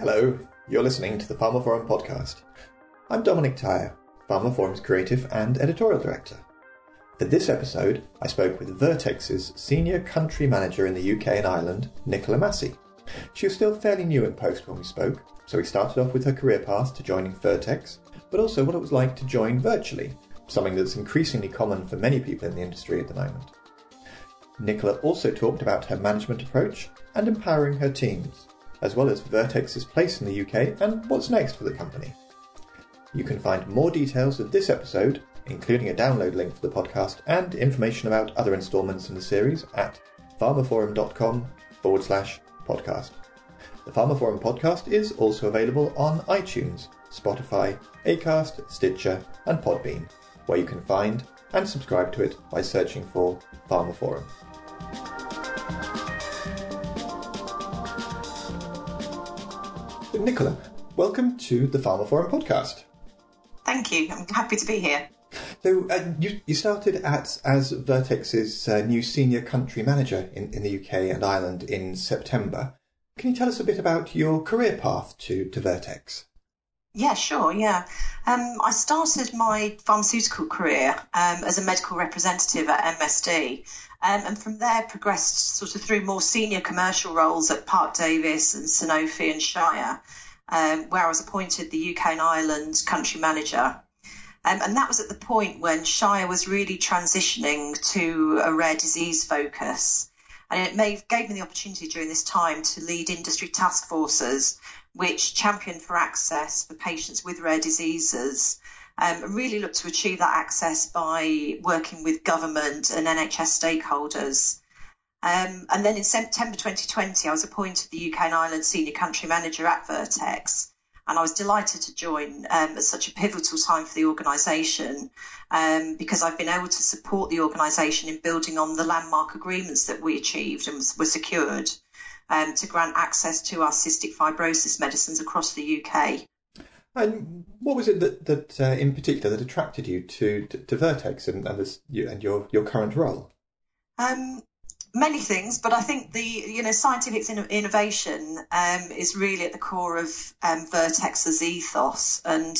Hello, you're listening to the pharmaphorum podcast. I'm Dominic Tyer, Farmer Forum's creative and editorial director. For this episode, I spoke with Vertex's senior country manager in the UK and Ireland, Nicola Massey. She was still fairly new in post when we spoke, so we started off with her career path to joining Vertex, but also what it was like to join virtually, something that's increasingly common for many people in the industry at the moment. Nicola also talked about her management approach and empowering her teams, as well as Vertex's place in the UK and what's next for the company. You can find more details of this episode, including a download link for the podcast and information about other instalments in the series at pharmaphorum.com forward slash podcast. The pharmaphorum podcast is also available on iTunes, Spotify, Acast, Stitcher, and Podbean, where you can find and subscribe to it by searching for pharmaphorum. Nicola, welcome to the pharmaphorum podcast. Thank you. I'm happy to be here. So uh, you, you started at, as Vertex's uh, new senior country manager in, in the UK and Ireland in September. Can you tell us a bit about your career path to, to Vertex? Yeah, sure. Yeah, um, I started my pharmaceutical career um, as a medical representative at MSD, um, and from there progressed sort of through more senior commercial roles at Parke-Davis and Sanofi and Shire, um, where I was appointed the UK and Ireland country manager. Um, and that was at the point when Shire was really transitioning to a rare disease focus. And it made, gave me the opportunity during this time to lead industry task forces which champion for access for patients with rare diseases um, and really look to achieve that access by working with government and NHS stakeholders. Um, and then in September 2020, I was appointed the UK and Ireland Senior Country Manager at Vertex. And I was delighted to join um, at such a pivotal time for the organisation um, because I've been able to support the organisation in building on the landmark agreements that we achieved and were secured um, to grant access to our cystic fibrosis medicines across the UK. And what was it that, that uh, in particular, that attracted you to, to, Vertex and, and, this, and your, your current role? Um, many things, but I think the you know scientific innovation um, is really at the core of um, Vertex's ethos, and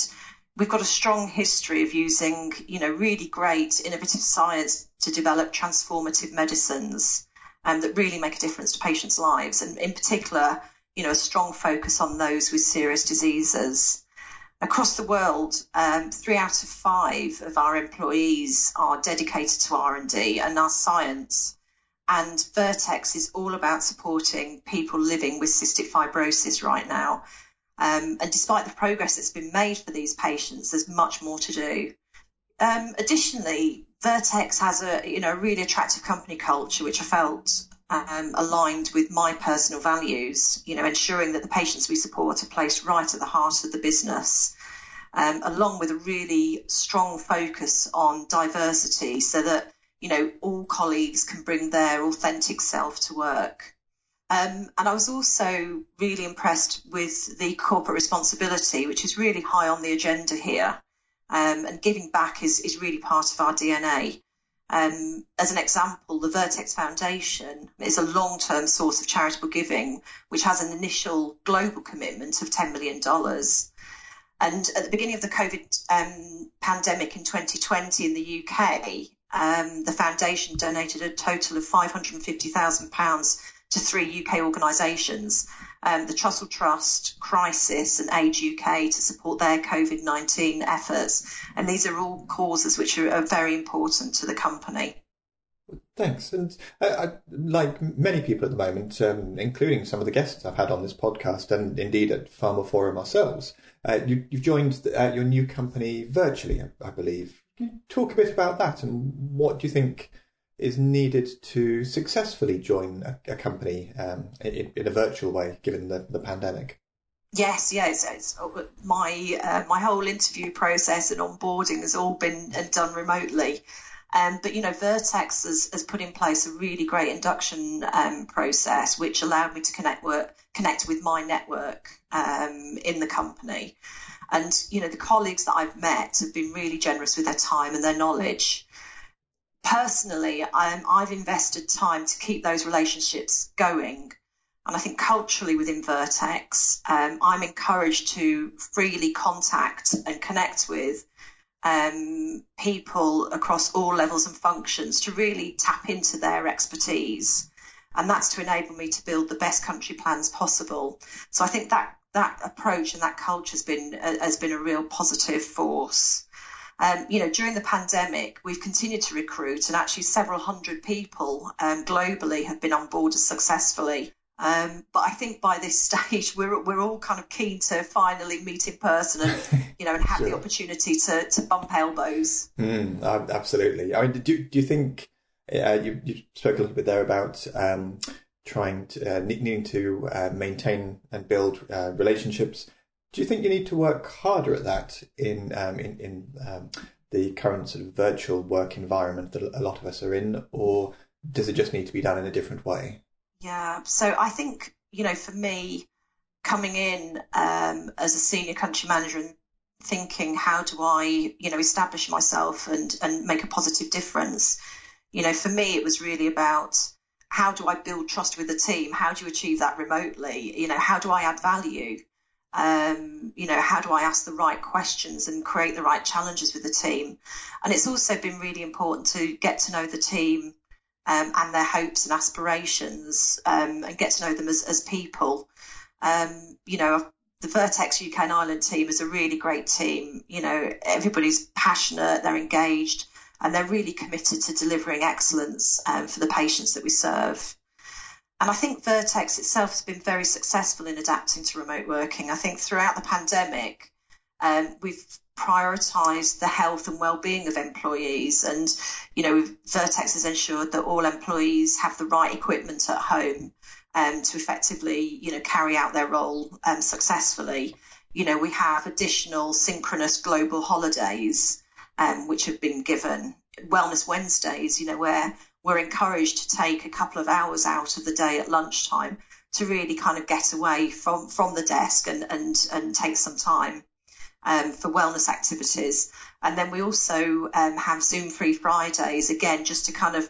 we've got a strong history of using you know really great innovative science to develop transformative medicines um, that really make a difference to patients' lives, and in particular, you know, a strong focus on those with serious diseases. Across the world, um, three out of five of our employees are dedicated to R&D and our science. And Vertex is all about supporting people living with cystic fibrosis right now. Um, and despite the progress that's been made for these patients, there's much more to do. Um, additionally, Vertex has a you know really attractive company culture, which I felt um, aligned with my personal values. You know, ensuring that the patients we support are placed right at the heart of the business, um, along with a really strong focus on diversity, so that you know all colleagues can bring their authentic self to work. Um, and I was also really impressed with the corporate responsibility, which is really high on the agenda here. Um, and giving back is, is really part of our DNA. Um, as an example, the Vertex Foundation is a long term source of charitable giving, which has an initial global commitment of $10 million. And at the beginning of the COVID um, pandemic in 2020 in the UK, um, the foundation donated a total of £550,000 to three UK organisations um, the Trussell Trust, Crisis, and Age UK to support their COVID 19 efforts. And these are all causes which are, are very important to the company. Thanks. And I, like many people at the moment, um, including some of the guests I've had on this podcast and indeed at pharmaphorum ourselves, uh, you, have joined uh, your new company virtually, I, I believe. Can you talk a bit about that and what do you think is needed to successfully join a, a company um, in, in, a virtual way, given the, the pandemic? Yes, yes. It's, uh, my uh, my whole interview process and onboarding has all been uh, done remotely. Um, but you know, Vertex has, has put in place a really great induction um, process, which allowed me to connect work, connect with my network um, in the company. And you know, the colleagues that I've met have been really generous with their time and their knowledge personally, I've invested time to keep those relationships going. And I think culturally within Vertex, um, I'm encouraged to freely contact and connect with um, people across all levels and functions to really tap into their expertise. And that's to enable me to build the best country plans possible. So I think that that approach and that culture has been has been a real positive force. Um, you know, during the pandemic, we've continued to recruit, and actually several hundred people um, globally have been on board successfully. Um, but I think by this stage, we're we're all kind of keen to finally meet in person and you know and have sure. the opportunity to to bump elbows. Mm, absolutely. I mean, do do you think uh, you you spoke a little bit there about um, trying to uh, needing to uh, maintain and build uh, relationships? Do you think you need to work harder at that in um, in in um, the current sort of virtual work environment that a lot of us are in, or does it just need to be done in a different way? Yeah. So I think, you know, for me, coming in um, as a senior country manager and thinking, how do I, you know, establish myself and, and make a positive difference? You know, for me, it was really about how do I build trust with the team? How do you achieve that remotely? You know, how do I add value? Um, you know, how do I ask the right questions and create the right challenges with the team? And it's also been really important to get to know the team um, and their hopes and aspirations um, and get to know them as, as people. Um, you know, the Vertex UK and Ireland team is a really great team. You know, everybody's passionate, they're engaged, and they're really committed to delivering excellence um, for the patients that we serve. And I think Vertex itself has been very successful in adapting to remote working. I think throughout the pandemic, um, we've prioritised the health and well-being of employees. And you know, Vertex has ensured that all employees have the right equipment at home um, to effectively, you know, carry out their role um, successfully. You know, we have additional synchronous global holidays um, which have been given. Wellness Wednesdays, you know, where we're encouraged to take a couple of hours out of the day at lunchtime to really kind of get away from from the desk and and and take some time um, for wellness activities. And then we also um, have Zoom free Fridays, again, just to kind of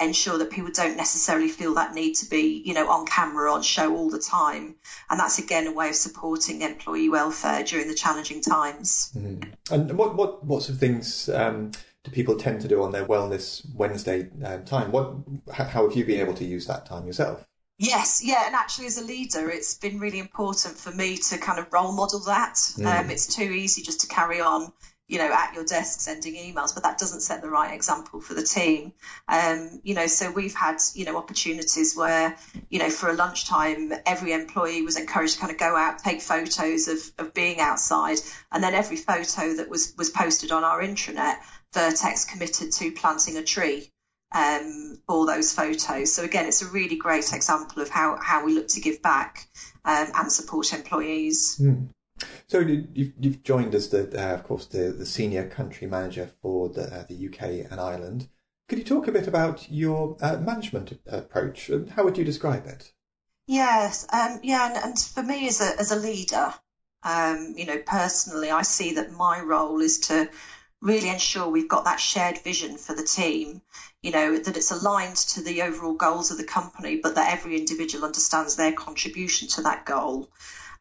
ensure that people don't necessarily feel that need to be, you know, on camera, on show all the time. And that's again a way of supporting employee welfare during the challenging times. Mm. And what, what, what sort of things um, people tend to do on their Wellness Wednesday um, time? What, how have you been able to use that time yourself? Yes, yeah, and actually, as a leader, it's been really important for me to kind of role model that. Mm. Um, it's too easy just to carry on, you know, at your desk sending emails, but that doesn't set the right example for the team. Um, you know, so we've had, you know, opportunities where, you know, for a lunchtime, every employee was encouraged to kind of go out, take photos of, of being outside, and then every photo that was was posted on our intranet, Vertex committed to planting a tree um, for those photos. So again, it's a really great example of how, how we look to give back um, and support employees. Mm. So you've, you've joined as the, uh, of course, the, the senior country manager for the, uh, the UK and Ireland. Could you talk a bit about your uh, management approach? How would you describe it? Yes, um, yeah, and, and, for me as a as a leader, um, you know, personally, I see that my role is to really ensure we've got that shared vision for the team, you know, that it's aligned to the overall goals of the company, but that every individual understands their contribution to that goal.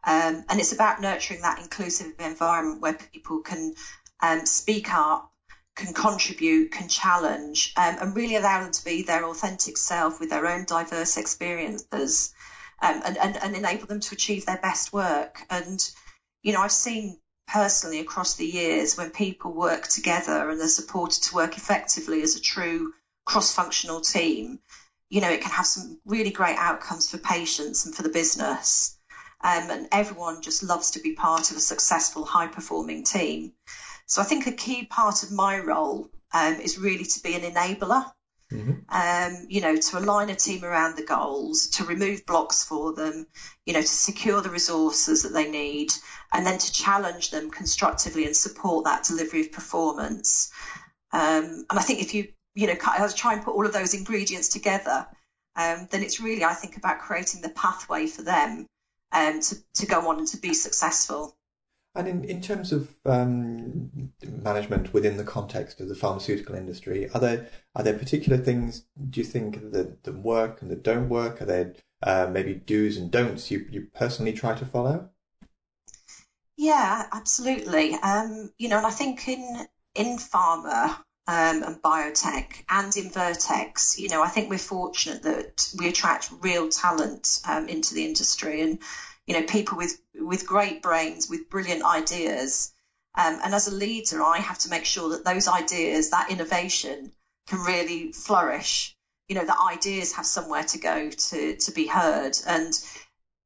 Um, and it's about nurturing that inclusive environment where people can um, speak up, can contribute, can challenge, um, and really allow them to be their authentic self with their own diverse experiences um, and, and, and enable them to achieve their best work. And, you know, I've seen personally across the years when people work together and they're supported to work effectively as a true cross-functional team, you know, it can have some really great outcomes for patients and for the business. Um, and everyone just loves to be part of a successful, high-performing team. So I think a key part of my role um, is really to be an enabler Mm-hmm. Um, you know, to align a team around the goals, to remove blocks for them, you know, to secure the resources that they need, and then to challenge them constructively and support that delivery of performance. Um, and I think if you, you know, try and put all of those ingredients together, um, then it's really, I think, about creating the pathway for them um, to, to go on and to be successful. And in, in terms of um, management within the context of the pharmaceutical industry, are there are there particular things do you think that, that work and that don't work? Are there uh, maybe do's and don'ts you, you personally try to follow? Yeah, absolutely. Um, you know, and I think in in pharma um, and biotech and in Vertex, you know, I think we're fortunate that we attract real talent um, into the industry and you know people with with great brains with brilliant ideas. Um, and as a leader, I have to make sure that those ideas, that innovation, can really flourish. You know, that ideas have somewhere to go to to be heard and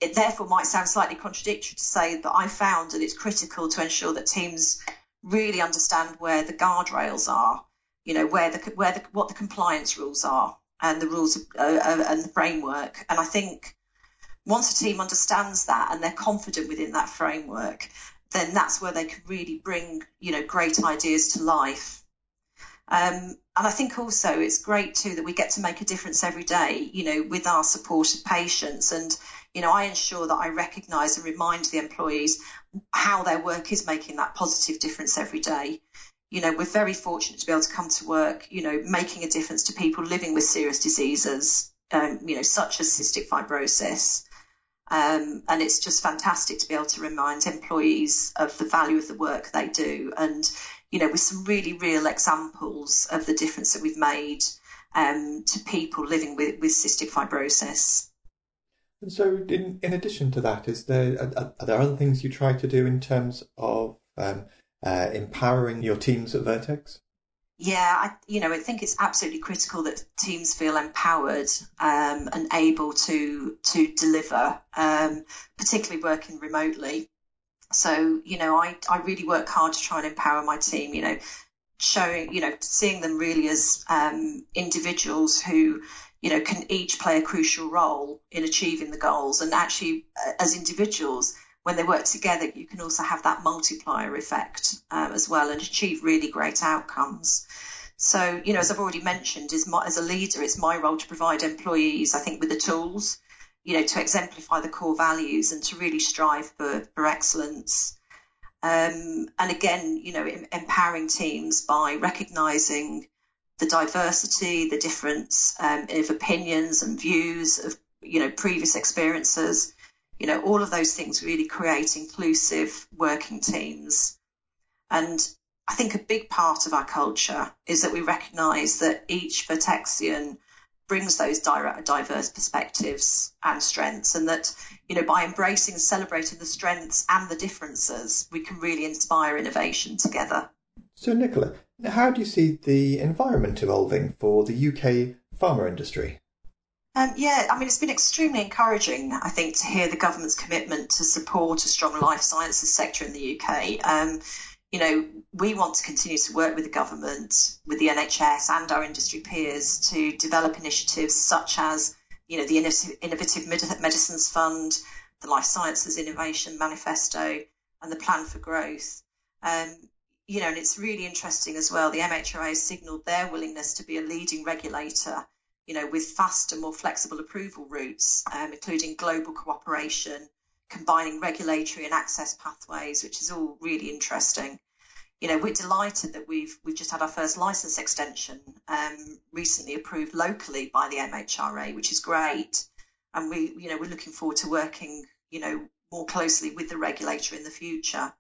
it therefore might sound slightly contradictory to say that I found that it's critical to ensure that teams really understand where the guardrails are, you know, where the where the what the compliance rules are and the rules of, uh, uh, and the framework. And I think once a team understands that and they're confident within that framework, then that's where they can really bring you know great ideas to life. Um, and I think also it's great too that we get to make a difference every day, you know, with our support of patients and you know, I ensure that I recognise and remind the employees how their work is making that positive difference every day. You know, we're very fortunate to be able to come to work, you know, making a difference to people living with serious diseases, um, you know, such as cystic fibrosis. Um, and it's just fantastic to be able to remind employees of the value of the work they do and, you know, with some really real examples of the difference that we've made um, to people living with, with cystic fibrosis. And so, in, in addition to that, is there are, are there other things you try to do in terms of um, uh, empowering your teams at Vertex? Yeah, I, you know, I think it's absolutely critical that teams feel empowered um, and able to to deliver, um, particularly working remotely. So, you know, I, I really work hard to try and empower my team. You know, showing, you know, seeing them really as um, individuals who, you know, can each play a crucial role in achieving the goals. And actually, uh, as individuals, when they work together, you can also have that multiplier effect um, as well and achieve really great outcomes. So, you know, as I've already mentioned, my, as a leader, it's my role to provide employees, I think, with the tools, you know, to exemplify the core values and to really strive for, for excellence. Um, and again, you know, empowering teams by recognizing the diversity, the difference um, of opinions and views of you know previous experiences, you know all of those things really create inclusive working teams. And I think a big part of our culture is that we recognise that each Vertexian brings those diverse perspectives and strengths, and that you know by embracing and celebrating the strengths and the differences, we can really inspire innovation together. So, Nicola, how do you see the environment evolving for the UK pharma industry? Um, yeah, I mean, it's been extremely encouraging, I think, to hear the government's commitment to support a strong life sciences sector in the UK. Um, you know, we want to continue to work with the government, with the NHS and our industry peers to develop initiatives such as, you know, the Innovative Medicines Fund, the Life Sciences Innovation Manifesto, and the Plan for Growth. Um, you know, and it's really interesting as well. The MHRA has signalled their willingness to be a leading regulator, you know, with faster, more flexible approval routes, um, including global cooperation, combining regulatory and access pathways, which is all really interesting. You know, we're delighted that we've we've just had our first license extension um, recently approved locally by the MHRA, which is great, and we, you know, we're looking forward to working, you know, more closely with the regulator in the future.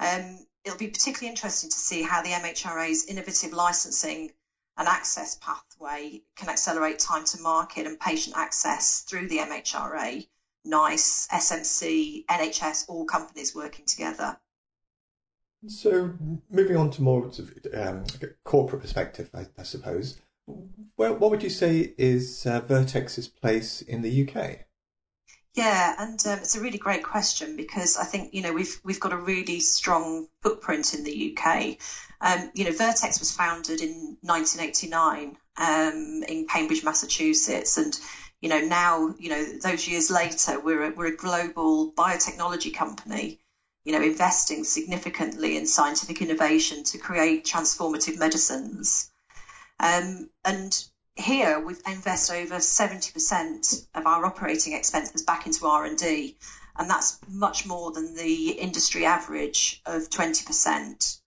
Um, it'll be particularly interesting to see how the MHRA's innovative licensing and access pathway can accelerate time to market and patient access through the MHRA, NICE, SMC, NHS, all companies working together. So, moving on to more of um, corporate perspective, I, I suppose, well, what would you say is uh, Vertex's place in the UK? Yeah, and um, it's a really great question because I think you know we've we've got a really strong footprint in the UK. Um, you know, Vertex was founded in 1989 um, in Cambridge, Massachusetts, and you know now you know those years later we're a, we're a global biotechnology company. You know, investing significantly in scientific innovation to create transformative medicines. Um, and here we invest over 70% of our operating expenses back into R&D and that's much more than the industry average of 20%.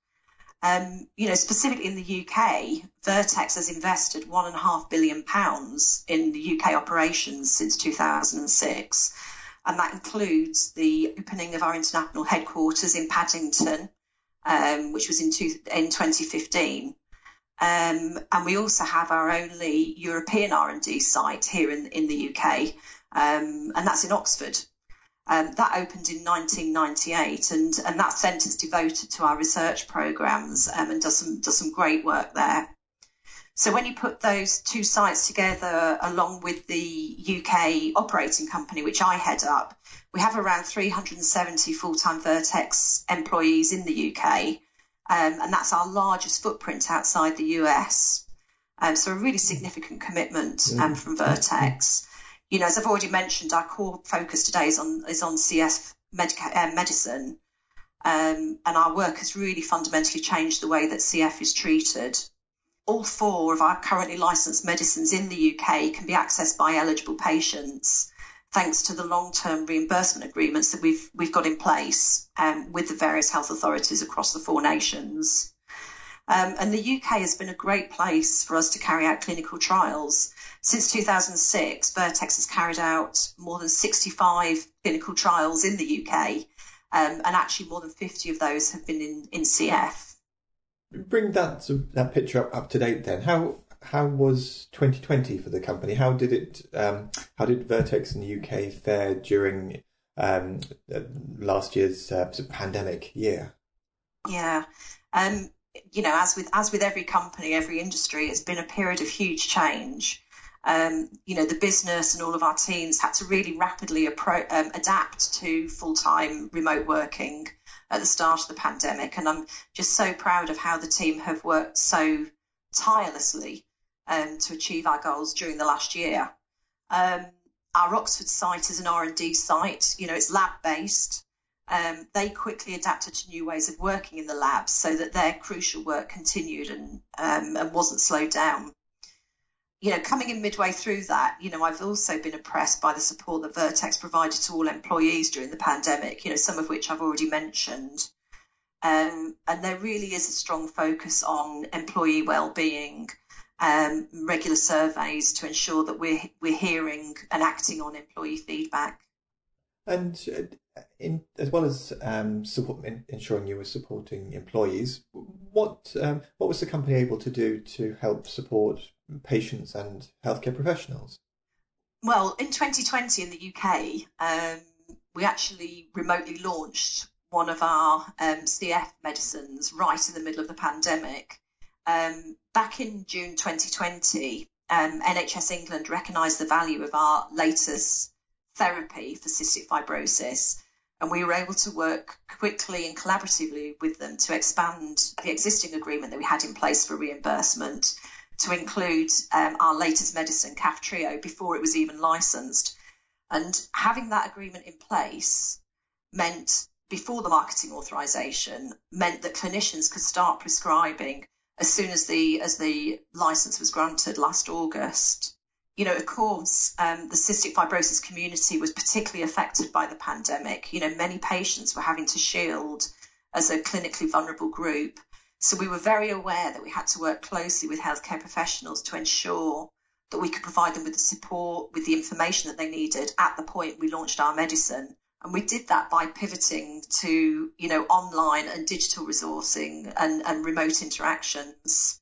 Um, you know, specifically in the UK, Vertex has invested one and a half billion pounds in the UK operations since 2006, and that includes the opening of our international headquarters in Paddington, um, which was in, two, in 2015. Um, and we also have our only European R&D site here in, in the UK, um, and that's in Oxford. Um, that opened in 1998, and, and that centre is devoted to our research programmes um, and does some does some great work there. So when you put those two sites together, along with the UK operating company, which I head up, we have around 370 full-time Vertex employees in the UK, um, and that's our largest footprint outside the US. Um, so a really significant commitment um, from Vertex you know, as I've already mentioned, our core focus today is on is on CF medica- uh, medicine, um, and our work has really fundamentally changed the way that CF is treated. All four of our currently licensed medicines in the UK can be accessed by eligible patients, thanks to the long-term reimbursement agreements that we've we've got in place um, with the various health authorities across the four nations. Um, and the UK has been a great place for us to carry out clinical trials. Since 2006, Vertex has carried out more than 65 clinical trials in the UK, um, and actually more than 50 of those have been in, in CF. Bring that that picture up, up to date then. How how was 2020 for the company? How did it um, how did Vertex in the UK fare during um, last year's uh, pandemic year? Yeah, um, you know, as with as with every company, every industry, it's been a period of huge change. Um, you know, the business and all of our teams had to really rapidly appro- um, adapt to full time remote working at the start of the pandemic. And I'm just so proud of how the team have worked so tirelessly um, to achieve our goals during the last year. Um, our Oxford site is an R&D site. You know, it's lab based um, they quickly adapted to new ways of working in the labs so that their crucial work continued and, um, and wasn't slowed down. You know, coming in midway through that, you know, I've also been impressed by the support that Vertex provided to all employees during the pandemic, you know, some of which I've already mentioned. Um, and there really is a strong focus on employee well-being, um, regular surveys to ensure that we're we're hearing and acting on employee feedback. And uh, in, as well as um, support, in, ensuring you were supporting employees, what um, what was the company able to do to help support patients and healthcare professionals? Well, in 2020 in the UK, um, we actually remotely launched one of our um, CF medicines right in the middle of the pandemic. Um, back in June 2020, um, NHS England recognised the value of our latest therapy for cystic fibrosis. And we were able to work quickly and collaboratively with them to expand the existing agreement that we had in place for reimbursement to include um, our latest medicine, Kaftrio, before it was even licensed. And having that agreement in place meant, before the marketing authorization, meant that clinicians could start prescribing as soon as the as the license was granted last August you know, of course, um, the cystic fibrosis community was particularly affected by the pandemic. You know, many patients were having to shield as a clinically vulnerable group. So we were very aware that we had to work closely with healthcare professionals to ensure that we could provide them with the support, with the information that they needed at the point we launched our medicine. And we did that by pivoting to, you know, online and digital resourcing and, and remote interactions.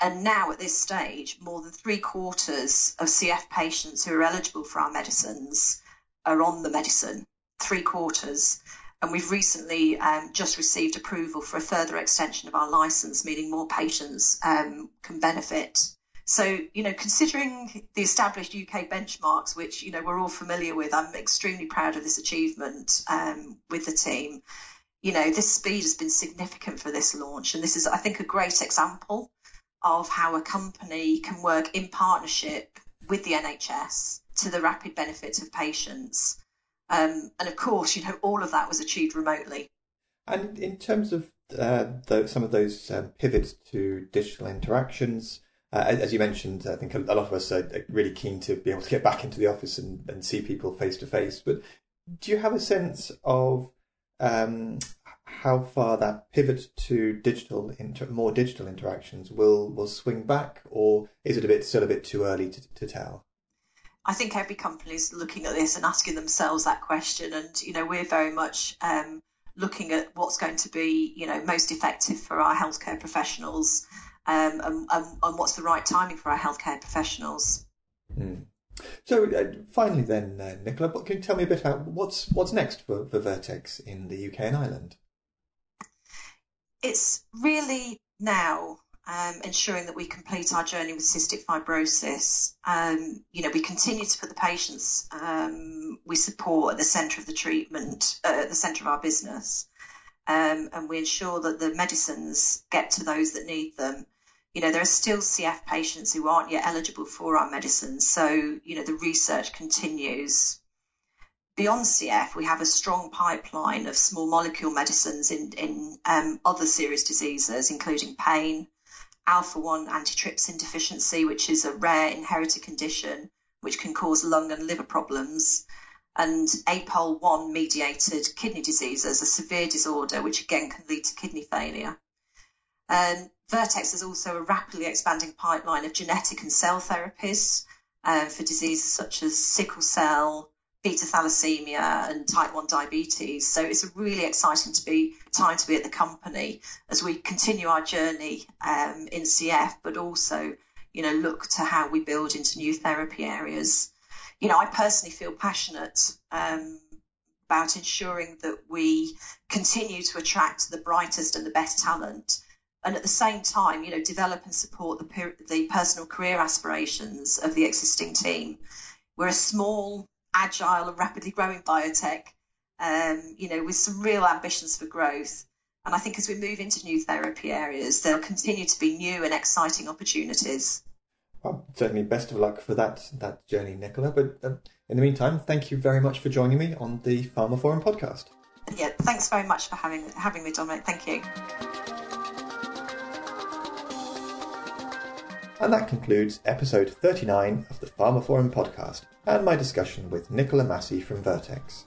And now at this stage, more than three quarters of CF patients who are eligible for our medicines are on the medicine, three quarters. And we've recently um, just received approval for a further extension of our license, meaning more patients um, can benefit. So, you know, considering the established UK benchmarks, which, you know, we're all familiar with, I'm extremely proud of this achievement um, with the team. You know, this speed has been significant for this launch. And this is, I think, a great example of how a company can work in partnership with the NHS to the rapid benefits of patients. Um, and of course, you know, all of that was achieved remotely. And in terms of uh, the, some of those um, pivots to digital interactions, uh, as you mentioned, I think a lot of us are really keen to be able to get back into the office and, and see people face to face. But do you have a sense of um, how far that pivot to digital, inter- more digital interactions will will swing back, or is it a bit still a bit too early to, to tell? I think every company is looking at this and asking themselves that question, and you know we're very much um, looking at what's going to be you know most effective for our healthcare professionals, um, and, and, what's the right timing for our healthcare professionals. Mm. So uh, finally, then, uh, Nicola, can you tell me a bit about what's what's next for, for Vertex in the UK and Ireland? It's really now um, ensuring that we complete our journey with cystic fibrosis. Um, you know, we continue to put the patients um, we support at the centre of the treatment, uh, at the centre of our business, um, and we ensure that the medicines get to those that need them you know, there are still CF patients who aren't yet eligible for our medicines. So, you know, the research continues. Beyond CF, we have a strong pipeline of small molecule medicines in, in um, other serious diseases, including pain, alpha 1 antitrypsin deficiency, which is a rare inherited condition which can cause lung and liver problems, and APOL 1 mediated kidney diseases, a severe disorder which again can lead to kidney failure. And Vertex has also a rapidly expanding pipeline of genetic and cell therapies uh, for diseases such as sickle cell, beta thalassemia, and type 1 diabetes. So it's really exciting to be time to be at the company as we continue our journey um, in CF, but also, you know, look to how we build into new therapy areas. You know, I personally feel passionate um, about ensuring that we continue to attract the brightest and the best talent and at the same time, you know, develop and support the, the personal career aspirations of the existing team. We're a small, agile, and rapidly growing biotech, um, you know, with some real ambitions for growth. And I think as we move into new therapy areas, there'll continue to be new and exciting opportunities. Well, certainly best of luck for that that journey, Nicola. But uh, in the meantime, thank you very much for joining me on the pharmaphorum podcast. Yeah, thanks very much for having having me, Dominic. Thank you. And that concludes episode 39 of the pharmaphorum podcast and my discussion with Nicola Massey from Vertex.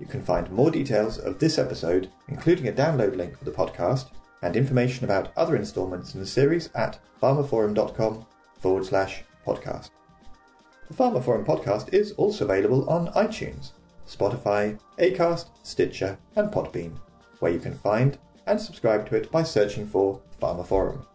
You can find more details of this episode, including a download link for the podcast and information about other installments in the series at pharmaphorum.com forward slash podcast. The pharmaphorum podcast is also available on iTunes, Spotify, Acast, Stitcher, and Podbean, where you can find and subscribe to it by searching for pharmaphorum.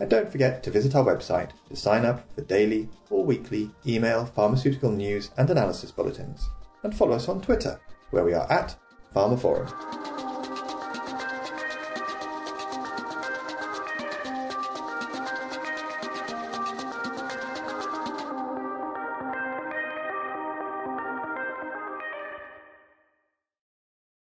And don't forget to visit our website to sign up for daily or weekly email pharmaceutical news and analysis bulletins. And follow us on Twitter, where we are at pharmaphorum.